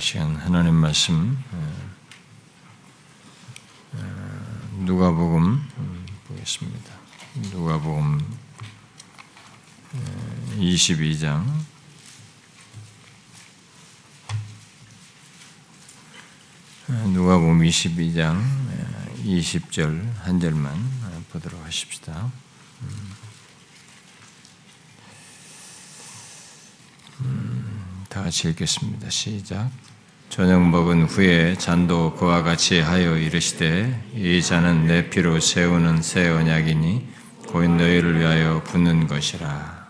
시간 하나님 말씀 누가복음 보겠습니다. 누가복음 22장 누가복음 22장 20절 한 절만 보도록 하십시다. 다 같이 읽겠습니다. 시작. 먹은 후에 잔도 그와 같이 하여 이르시되 이 잔은 내 피로 세우는 새 언약이니 곧 너희를 위하여 붓는 것이라.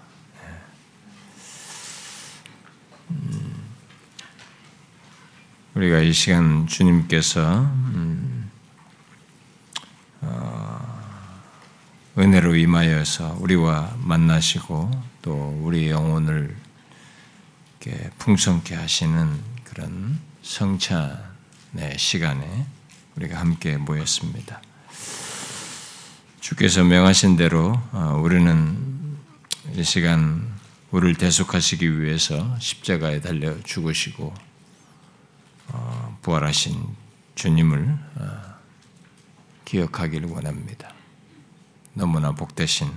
음, 우리가 이 시간 주님께서 음, 어, 은혜로 임하여서 우리와 만나시고 또 우리 영혼을 풍성케 하시는 그런 성찬의 시간에 우리가 함께 모였습니다. 주께서 명하신 대로 어, 우리는 이 시간 우리를 대속하시기 위해서 십자가에 달려 죽으시고 어, 부활하신 주님을 어, 기억하기를 원합니다. 너무나 복되신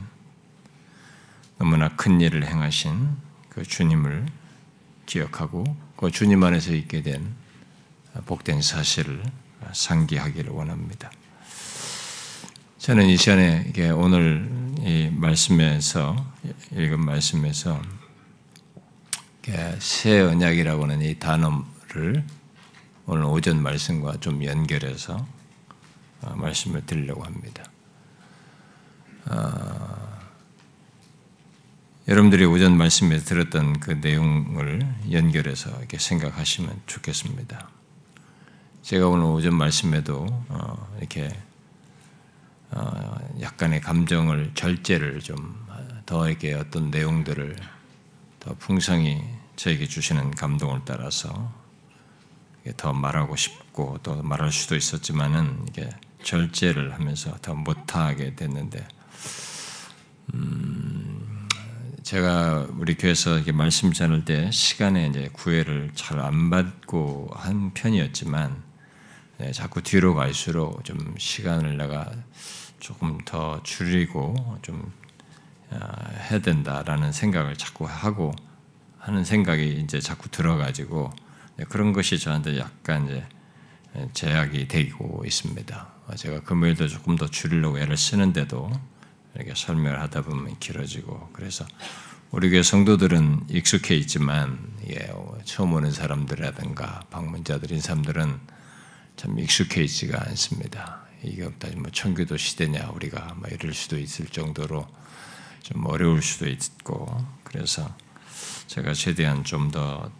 너무나 큰 일을 행하신 그 주님을 기억하고 그 주님 안에서 있게 된 복된 사실을 상기하기를 원합니다. 저는 이 시간에 오늘 이 말씀에서 읽은 말씀에서 새 언약이라고 하는 이 단어를 오늘 오전 말씀과 좀 연결해서 어, 말씀을 드리려고 합니다. 어, 여러분들이 오전 말씀에 들었던 그 내용을 연결해서 이렇게 생각하시면 좋겠습니다. 제가 오늘 오전 말씀에도 어, 이렇게 어, 약간의 감정을 절제를 좀 더 이렇게 어떤 내용들을 더 풍성히 저에게 주시는 감동을 따라서 더 말하고 싶고 또 말할 수도 있었지만은 이게 절제를 하면서 더 못하게 됐는데 음, 제가 우리 교회에서 이렇게 말씀 전할 때 시간에 이제 구애를 잘 안 받고 한 편이었지만 네, 자꾸 뒤로 갈수록 좀 시간을 내가 조금 더 줄이고 좀 어, 해야 된다라는 생각을 자꾸 하고 하는 생각이 이제 자꾸 들어가지고 네, 그런 것이 저한테 약간 이제 제약이 되고 있습니다. 제가 금요일도 조금 더 줄이려고 애를 쓰는데도 이렇게 설명을 하다 보면 길어지고 그래서 우리 교회 성도들은 익숙해 있지만 예, 처음 오는 사람들이라든가 방문자들인 사람들은 참 익숙해 있지가 않습니다. 이게 없다 뭐 청교도 시대냐 우리가 뭐 이럴 수도 있을 정도로 좀 어려울 수도 있고 그래서 제가 최대한 좀 더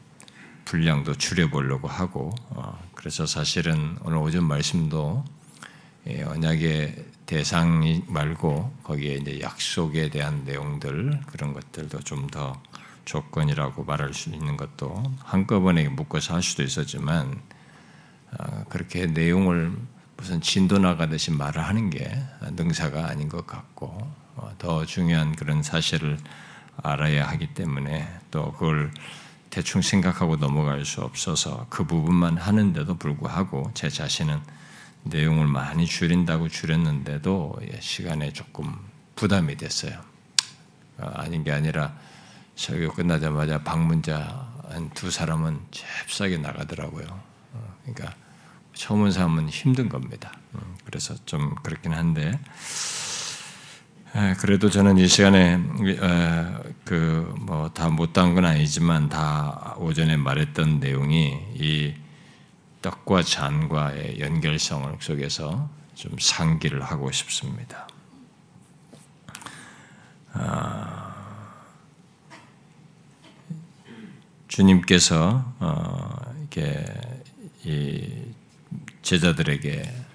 분량도 줄여보려고 하고 어, 그래서 사실은 오늘 오전 말씀도 예, 언약의 대상 말고 거기에 이제 약속에 대한 내용들 그런 것들도 좀 더 조건이라고 말할 수 있는 것도 한꺼번에 묶어서 할 수도 있었지만 어, 그렇게 내용을 무슨 진도 나가듯이 말을 하는 게 능사가 아닌 것 같고 어, 더 중요한 그런 사실을 알아야 하기 때문에 또 그걸 대충 생각하고 넘어갈 수 없어서 그 부분만 하는데도 불구하고 제 자신은 내용을 많이 줄인다고 줄였는데도 예, 시간에 조금 부담이 됐어요. 어, 아닌 게 아니라 설교 끝나자마자 방문자 한 두 사람은 잽싸게 나가더라고요. 어, 그러니까 처음 온 사람은 힘든 겁니다. 음, 그래서 좀 그렇긴 한데 그래도 저는 이 시간에 그 뭐 다 못한 건 아니지만 다 오전에 말했던 내용이 이 떡과 잔과의 연결성을 속에서 좀 상기를 하고 싶습니다. 아, 주님께서 어, 이렇게 제자들에게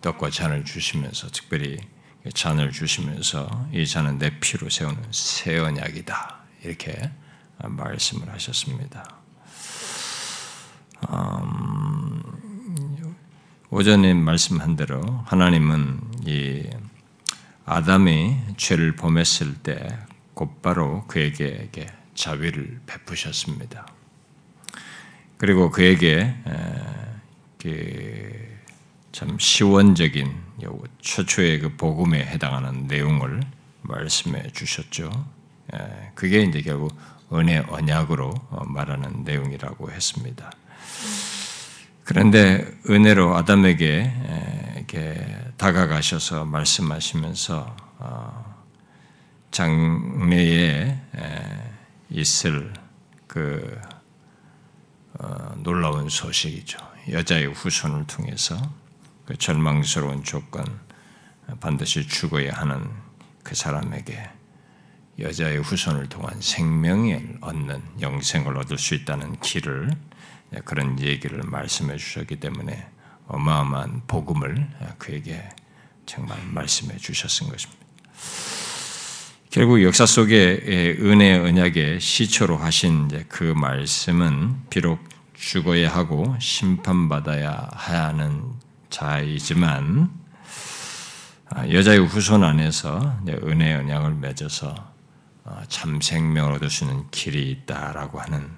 떡과 잔을 주시면서 특별히 잔을 주시면서 이 잔은 내 피로 세우는 새 언약이다 이렇게 말씀을 하셨습니다. 음, 오전에 말씀한 대로 하나님은 이 아담이 죄를 범했을 때 곧바로 그에게 자비를 베푸셨습니다. 그리고 그에게 참 시원적인 최초의 그 복음에 해당하는 내용을 말씀해 주셨죠. 그게 이제 결국 은혜 언약으로 어, 말하는 내용이라고 했습니다. 그런데 은혜로 아담에게 이렇게 다가가셔서 말씀하시면서 어, 장래에 있을 그 어, 놀라운 소식이죠. 여자의 후손을 통해서 그 절망스러운 조건 반드시 죽어야 하는 그 사람에게 여자의 후손을 통한 생명을 얻는 영생을 얻을 수 있다는 길을 그런 얘기를 말씀해 주셨기 때문에 어마어마한 복음을 그에게 정말 말씀해 주셨은 것입니다. 결국 역사 속에 은혜 언약의 시초로 하신 그 말씀은 비록 죽어야 하고 심판받아야 하는 자이지만 아, 여자의 후손 안에서 은혜 언약을 맺어서 어, 참 생명을 얻을 수 있는 길이 있다라고 하는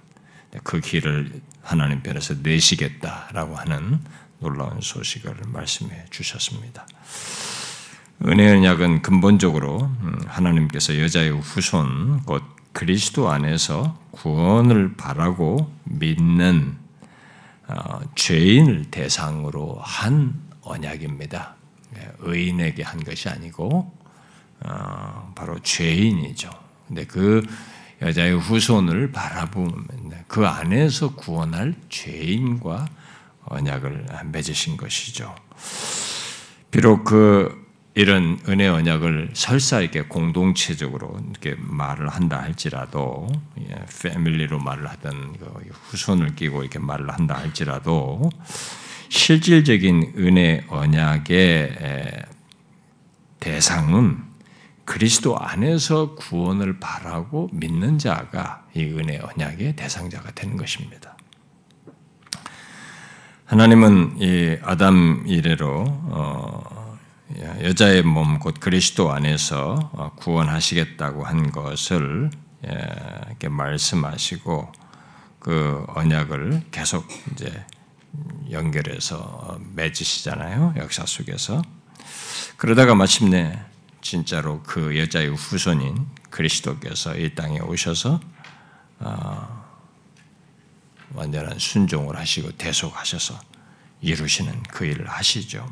그 길을 하나님 편에서 내시겠다라고 하는 놀라운 소식을 말씀해 주셨습니다. 은혜 언약은 근본적으로 음, 하나님께서 여자의 후손 곧 그리스도 안에서 구원을 바라고 믿는 어, 죄인을 대상으로 한 언약입니다. 예, 의인에게 한 것이 아니고 어, 바로 죄인이죠. 근데 그 여자의 후손을 바라보면 그 안에서 구원할 죄인과 언약을 맺으신 것이죠. 비록 그 이런 은혜 언약을 설사 이렇게 공동체적으로 이렇게 말을 한다 할지라도 패밀리로 말을 하던 그 후손을 끼고 이렇게 말을 한다 할지라도 실질적인 은혜 언약의 대상은 그리스도 안에서 구원을 바라고 믿는 자가 이 은혜 언약의 대상자가 되는 것입니다. 하나님은 이 아담 이래로 어, 여자의 몸 곧 그리스도 안에서 어, 구원하시겠다고 한 것을 예, 이렇게 말씀하시고 그 언약을 계속 이제 연결해서 맺으시잖아요 역사 속에서 그러다가 마침내 진짜로 그 여자의 후손인 그리스도께서 이 땅에 오셔서 어, 완전한 순종을 하시고 대속하셔서 이루시는 그 일을 하시죠.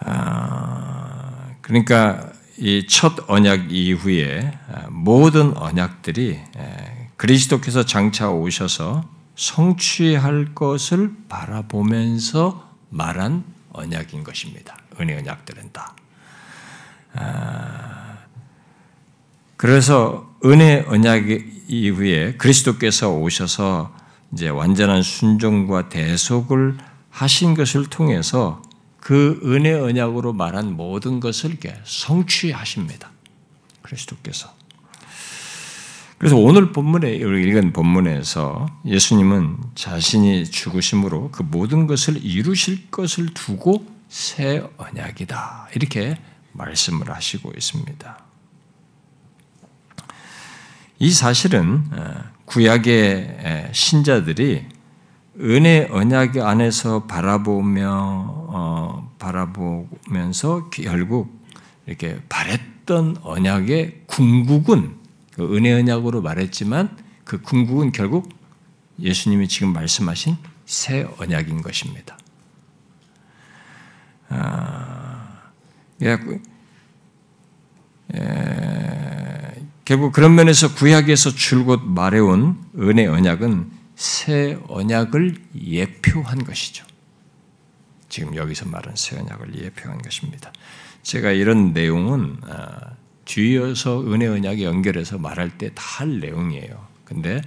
아, 그러니까 이 첫 언약 이후에 모든 언약들이 그리스도께서 장차 오셔서 성취할 것을 바라보면서 말한 언약인 것입니다. 은혜 언약들은 다. 아, 그래서 은혜 언약 이후에 그리스도께서 오셔서 이제 완전한 순종과 대속을 하신 것을 통해서 그 은혜 언약으로 말한 모든 것을 성취하십니다. 그리스도께서. 그래서 오늘 본문에 읽은 본문에서 예수님은 자신이 죽으심으로 그 모든 것을 이루실 것을 두고 새 언약이다. 이렇게 말씀을 하시고 있습니다. 이 사실은 어, 구약의 신자들이 은혜 언약 안에서 바라보며 어, 바라보면서 결국 이렇게 바랬던 언약의 궁극은 그 은혜 언약으로 말했지만 그 궁극은 결국 예수님이 지금 말씀하신 새 언약인 것입니다. 아, 예, 결국 그런 면에서 구약에서 줄곧 말해온 은혜 언약은 새 언약을 예표한 것이죠. 지금 여기서 말한 새 언약을 예표한 것입니다. 제가 이런 내용은 아, 뒤이어서 은혜 언약에 연결해서 말할 때 다 할 내용이에요. 근데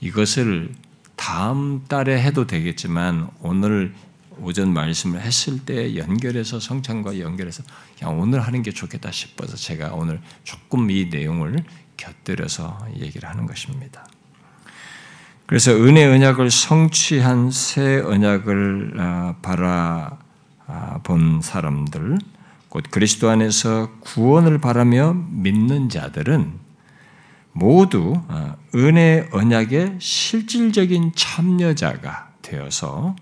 이것을 다음 달에 해도 되겠지만 오늘 오전 말씀을 했을 때 연결해서 성찬과 연결해서 그냥 오늘 하는 게 좋겠다 싶어서 제가 오늘 조금 이 내용을 곁들여서 얘기를 하는 것입니다. 그래서 은혜 언약을 성취한 새 언약을 아, 바라본 사람들, 곧 그리스도 안에서 구원을 바라며 믿는 자들은 모두 어, 은혜 언약의 실질적인 참여자가 되어서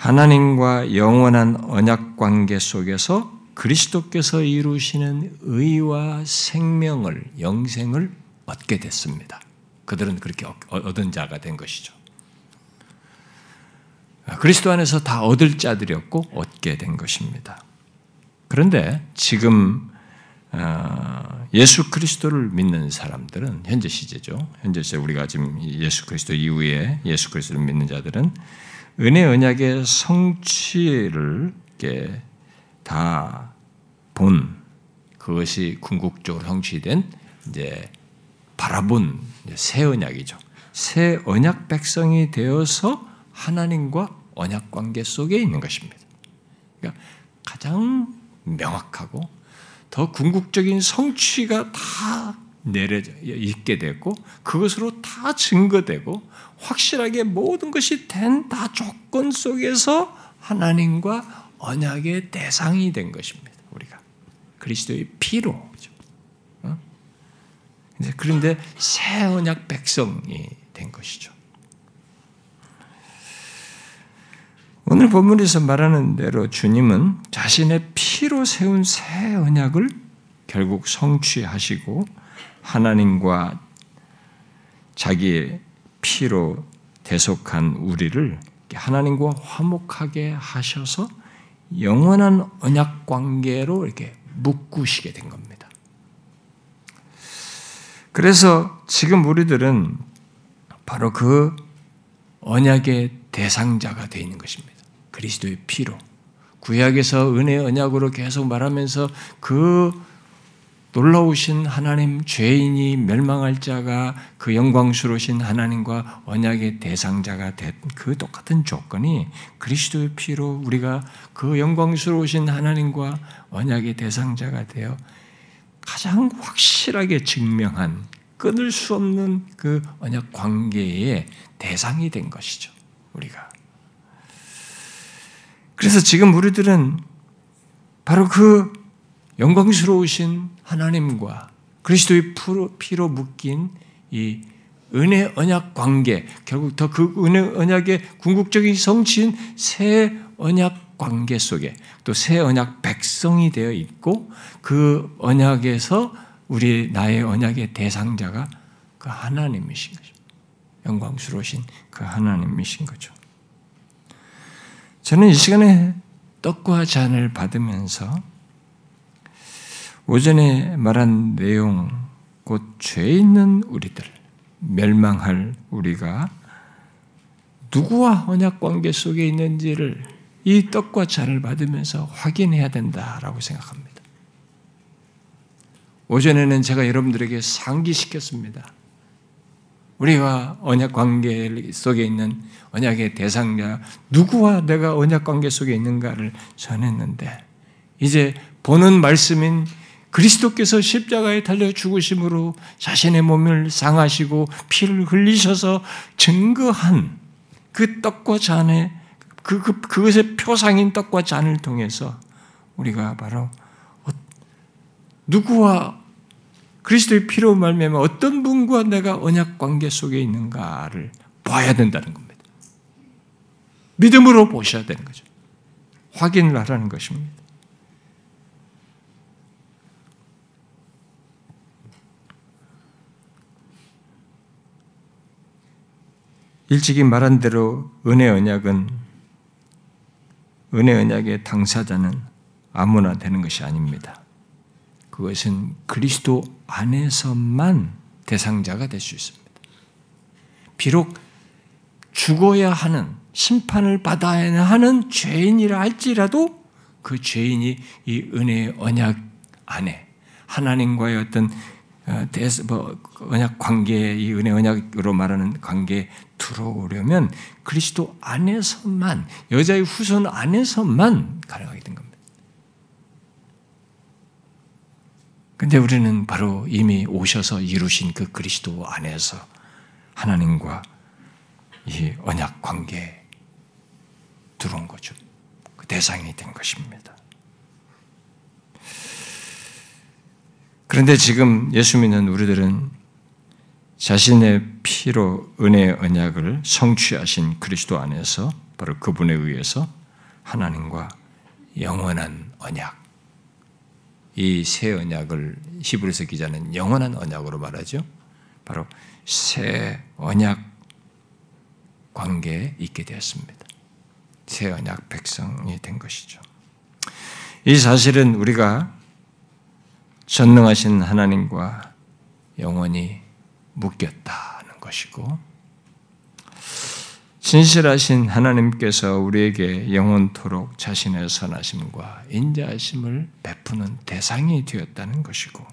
하나님과 영원한 언약 관계 속에서 그리스도께서 이루시는 의와 생명을 영생을 얻게 됐습니다. 그들은 그렇게 얻은 자가 된 것이죠. 그리스도 안에서 다 얻을 자들이었고 얻게 된 것입니다. 그런데 지금 어, 예수 그리스도를 믿는 사람들은 현재 시제죠. 현재 시제 우리가 지금 예수 그리스도 이후에 예수 그리스도를 믿는 자들은 은혜 언약의 성취를 다 본 그것이 궁극적으로 성취된 이제 바라본 새 언약이죠. 새 언약 백성이 되어서 하나님과 언약 관계 속에 있는 것입니다. 그러니까 가장 명확하고 더 궁극적인 성취가 다 내려져 있게 되고 그것으로 다 증거되고 확실하게 모든 것이 된 다 조건 속에서 하나님과 언약의 대상이 된 것입니다. 우리가 그리스도의 피로. 어? 그런데 새 언약 백성이 된 것이죠. 오늘 본문에서 말하는 대로 주님은 자신의 피로 세운 새 언약을 결국 성취하시고 하나님과 자기의 피로 대속한 우리를 하나님과 화목하게 하셔서 영원한 언약 관계로 이렇게 묶으시게 된 겁니다. 그래서 지금 우리들은 바로 그 언약의 대상자가 되어 있는 것입니다. 그리스도의 피로 구약에서 은혜 언약으로 계속 말하면서 그 놀라우신 하나님 죄인이 멸망할 자가 그 영광스러우신 하나님과 언약의 대상자가 된 그 똑같은 조건이 그리스도의 피로 우리가 그 영광스러우신 하나님과 언약의 대상자가 되어 가장 확실하게 증명한 끊을 수 없는 그 언약 관계의 대상이 된 것이죠. 우리가. 그래서 지금 우리들은 바로 그 영광스러우신 하나님과 그리스도의 피로 묶인 이 은혜 언약 관계, 결국 더 그 은혜 언약의 궁극적인 성취인 새 언약 관계 속에 또 새 언약 백성이 되어 있고 그 언약에서 우리 나의 언약의 대상자가 그 하나님이신 거죠. 영광스러우신 그 하나님이신 거죠. 저는 이 시간에 떡과 잔을 받으면서 오전에 말한 내용, 곧 죄 있는 우리들, 멸망할 우리가 누구와 언약 관계 속에 있는지를 이 떡과 잔을 받으면서 확인해야 된다라고 생각합니다. 오전에는 제가 여러분들에게 상기시켰습니다. 우리가 언약 관계 속에 있는 언약의 대상자 누구와 내가 언약 관계 속에 있는가를 전했는데 이제 보는 말씀인 그리스도께서 십자가에 달려 죽으심으로 자신의 몸을 상하시고 피를 흘리셔서 증거한 그 떡과 잔에 그, 그 그것의 표상인 떡과 잔을 통해서 우리가 바로 누구와 그리스도의 피로 말미암아 어떤 분과 내가 언약 관계 속에 있는가를 봐야 된다는 겁니다. 믿음으로 보셔야 되는 거죠. 확인을 하라는 것입니다. 일찍이 말한 대로 은혜 언약은 은혜 언약의 당사자는 아무나 되는 것이 아닙니다. 그것은 그리스도 안에서만 대상자가 될 수 있습니다. 비록 죽어야 하는 심판을 받아야 하는 죄인이라 할지라도 그 죄인이 이 은혜의 언약 안에 하나님과의 어떤 어, 뭐 언약 관계, 이 은혜 언약으로 말하는 관계에 들어오려면 그리스도 안에서만, 여자의 후손 안에서만 가능하게 된 겁니다. 근데 우리는 바로 이미 오셔서 이루신 그 그리스도 안에서 하나님과 이 언약 관계에 들어온 거죠. 그 대상이 된 것입니다. 그런데 지금 예수 믿는 우리들은 자신의 피로 은혜의 언약을 성취하신 그리스도 안에서 바로 그분에 의해서 하나님과 영원한 언약 이 새 언약을 히브리서 기자는 영원한 언약으로 말하죠. 바로 새 언약 관계에 있게 되었습니다. 새 언약 백성이 된 것이죠. 이 사실은 우리가 전능하신 하나님과 영원히 묶였다는 것이고, 진실하신 하나님께서 우리에게 영원토록 자신의 선하심과 인자하심을 베푸는 대상이 되었다는 것이고,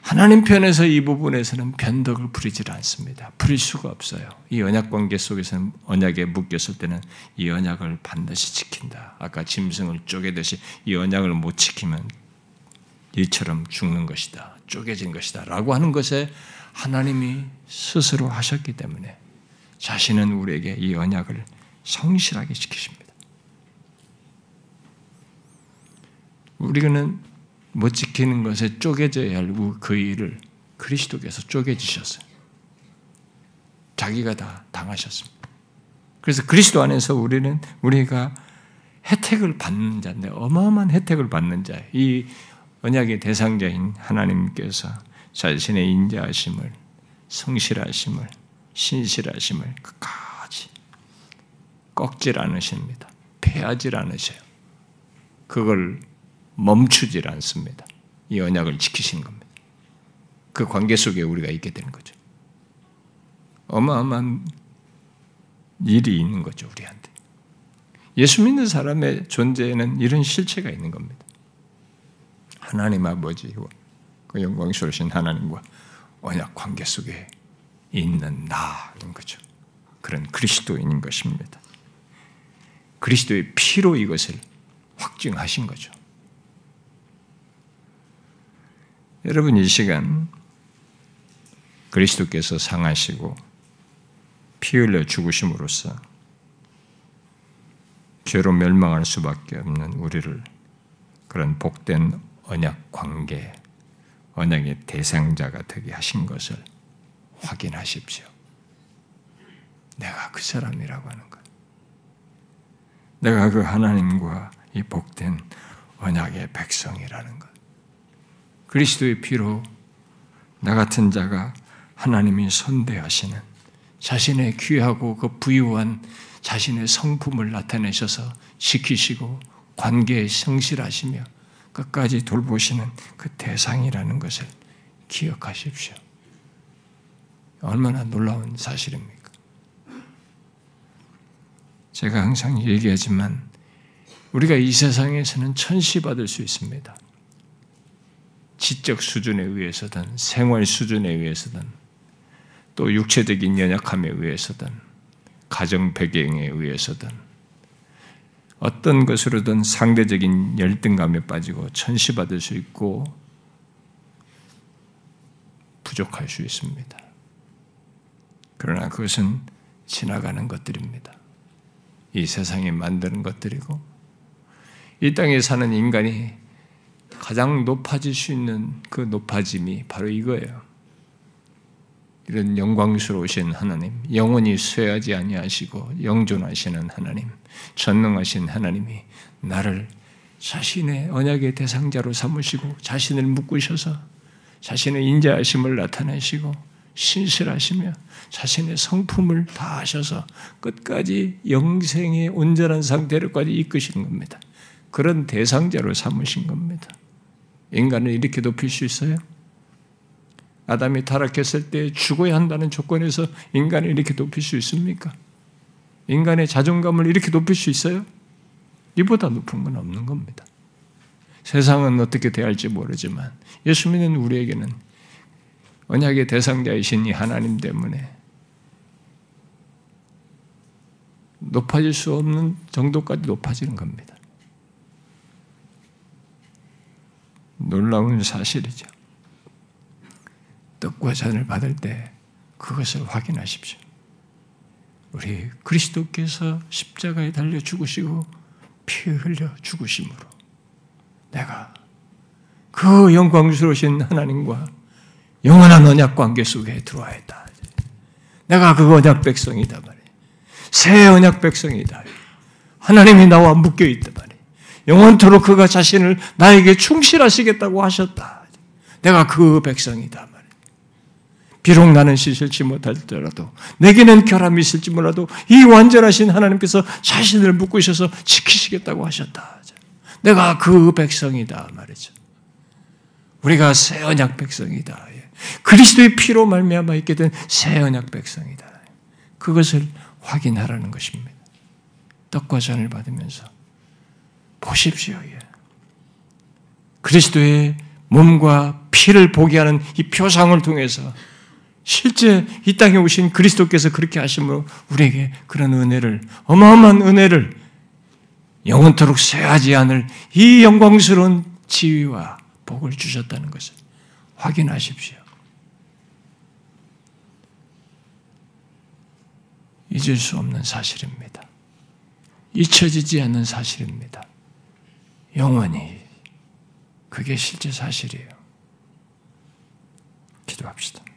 하나님 편에서 이 부분에서는 변덕을 부리질 않습니다. 부릴 수가 없어요. 이 언약 관계 속에서는 언약에 묶였을 때는 이 언약을 반드시 지킨다. 아까 짐승을 쪼개듯이 이 언약을 못 지키면 이처럼 죽는 것이다. 쪼개진 것이다. 라고 하는 것에 하나님이 스스로 하셨기 때문에 자신은 우리에게 이 언약을 성실하게 지키십니다. 우리는 못 지키는 것에 쪼개져야 할 그 일을 그리스도께서 쪼개지셨어요. 자기가 다 당하셨습니다. 그래서 그리스도 안에서 우리는 우리가 혜택을 받는 자인데 어마어마한 혜택을 받는 자. 이 언약의 대상자인 하나님께서 자신의 인자하심을 성실하심을 신실하심을 끝까지 꺾질 않으십니다. 패하질 않으셔요. 그걸 멈추질 않습니다. 이 언약을 지키시는 겁니다. 그 관계 속에 우리가 있게 되는 거죠. 어마어마한 일이 있는 거죠, 우리한테. 예수 믿는 사람의 존재에는 이런 실체가 있는 겁니다. 하나님 아버지와 그 영광스러우신 하나님과 언약 관계 속에 있는 나인 거죠. 그런 그리스도인인 것입니다. 그리스도의 피로 이것을 확증하신 거죠. 여러분 이 시간 그리스도께서 상하시고 피 흘려 죽으심으로써 죄로 멸망할 수밖에 없는 우리를 그런 복된 언약 관계, 언약의 대상자가 되게 하신 것을 확인하십시오. 내가 그 사람이라고 하는 것. 내가 그 하나님과 이 복된 언약의 백성이라는 것. 그리스도의 피로 나 같은 자가 하나님이 선대하시는 자신의 귀하고 그 부유한 자신의 성품을 나타내셔서 지키시고 관계에 성실하시며 끝까지 돌보시는 그 대상이라는 것을 기억하십시오. 얼마나 놀라운 사실입니까? 제가 항상 얘기하지만 우리가 이 세상에서는 천시받을 수 있습니다. 지적 수준에 의해서든 생활 수준에 의해서든 또 육체적인 연약함에 의해서든 가정 배경에 의해서든 어떤 것으로든 상대적인 열등감에 빠지고 천시받을 수 있고 부족할 수 있습니다. 그러나 그것은 지나가는 것들입니다. 이 세상이 만드는 것들이고 이 땅에 사는 인간이 가장 높아질 수 있는 그 높아짐이 바로 이거예요. 이런 영광스러우신 하나님, 영원히 쇠하지 아니하시고 영존하시는 하나님, 전능하신 하나님이 나를 자신의 언약의 대상자로 삼으시고 자신을 묶으셔서 자신의 인자하심을 나타내시고 신실하시며 자신의 성품을 다하셔서 끝까지 영생의 온전한 상태로까지 이끄시는 겁니다. 그런 대상자로 삼으신 겁니다. 인간을 이렇게 높일 수 있어요? 아담이 타락했을 때 죽어야 한다는 조건에서 인간을 이렇게 높일 수 있습니까? 인간의 자존감을 이렇게 높일 수 있어요? 이보다 높은 건 없는 겁니다. 세상은 어떻게 대할지 모르지만 예수 믿는 우리에게는 언약의 대상자이신 이 하나님 때문에 높아질 수 없는 정도까지 높아지는 겁니다. 놀라운 사실이죠. 떡과 잔을 받을 때 그것을 확인하십시오. 우리 그리스도께서 십자가에 달려 죽으시고 피 흘려 죽으심으로 내가 그 영광스러우신 하나님과 영원한 언약 관계 속에 들어와야 했다. 내가 그 언약 백성이다 말이야. 새 언약 백성이다. 하나님이 나와 묶여 있다 말이야. 영원토록 그가 자신을 나에게 충실하시겠다고 하셨다. 내가 그 백성이다 말이야. 비록 나는 씻을지 못할지라도 내게는 결함이 있을지 몰라도 이 완전하신 하나님께서 자신을 있어서 지키시겠다고 하셨다. 내가 그 백성이다 말이죠. 우리가 새 언약 백성이다. 그리스도의 피로 말미암아 있게 된 새 언약 백성이다. 그것을 확인하라는 것입니다. 떡과 잔을 받으면서 보십시오. 예. 그리스도의 몸과 피를 보게 하는 이 표상을 통해서 실제 이 땅에 오신 그리스도께서 그렇게 하심으로 우리에게 그런 은혜를 어마어마한 은혜를 영원토록 쇠하지 않을 이 영광스러운 지위와 복을 주셨다는 것을 확인하십시오. 잊을 수 없는 사실입니다. 잊혀지지 않는 사실입니다. 영원히 그게 실제 사실이에요. 기도합시다.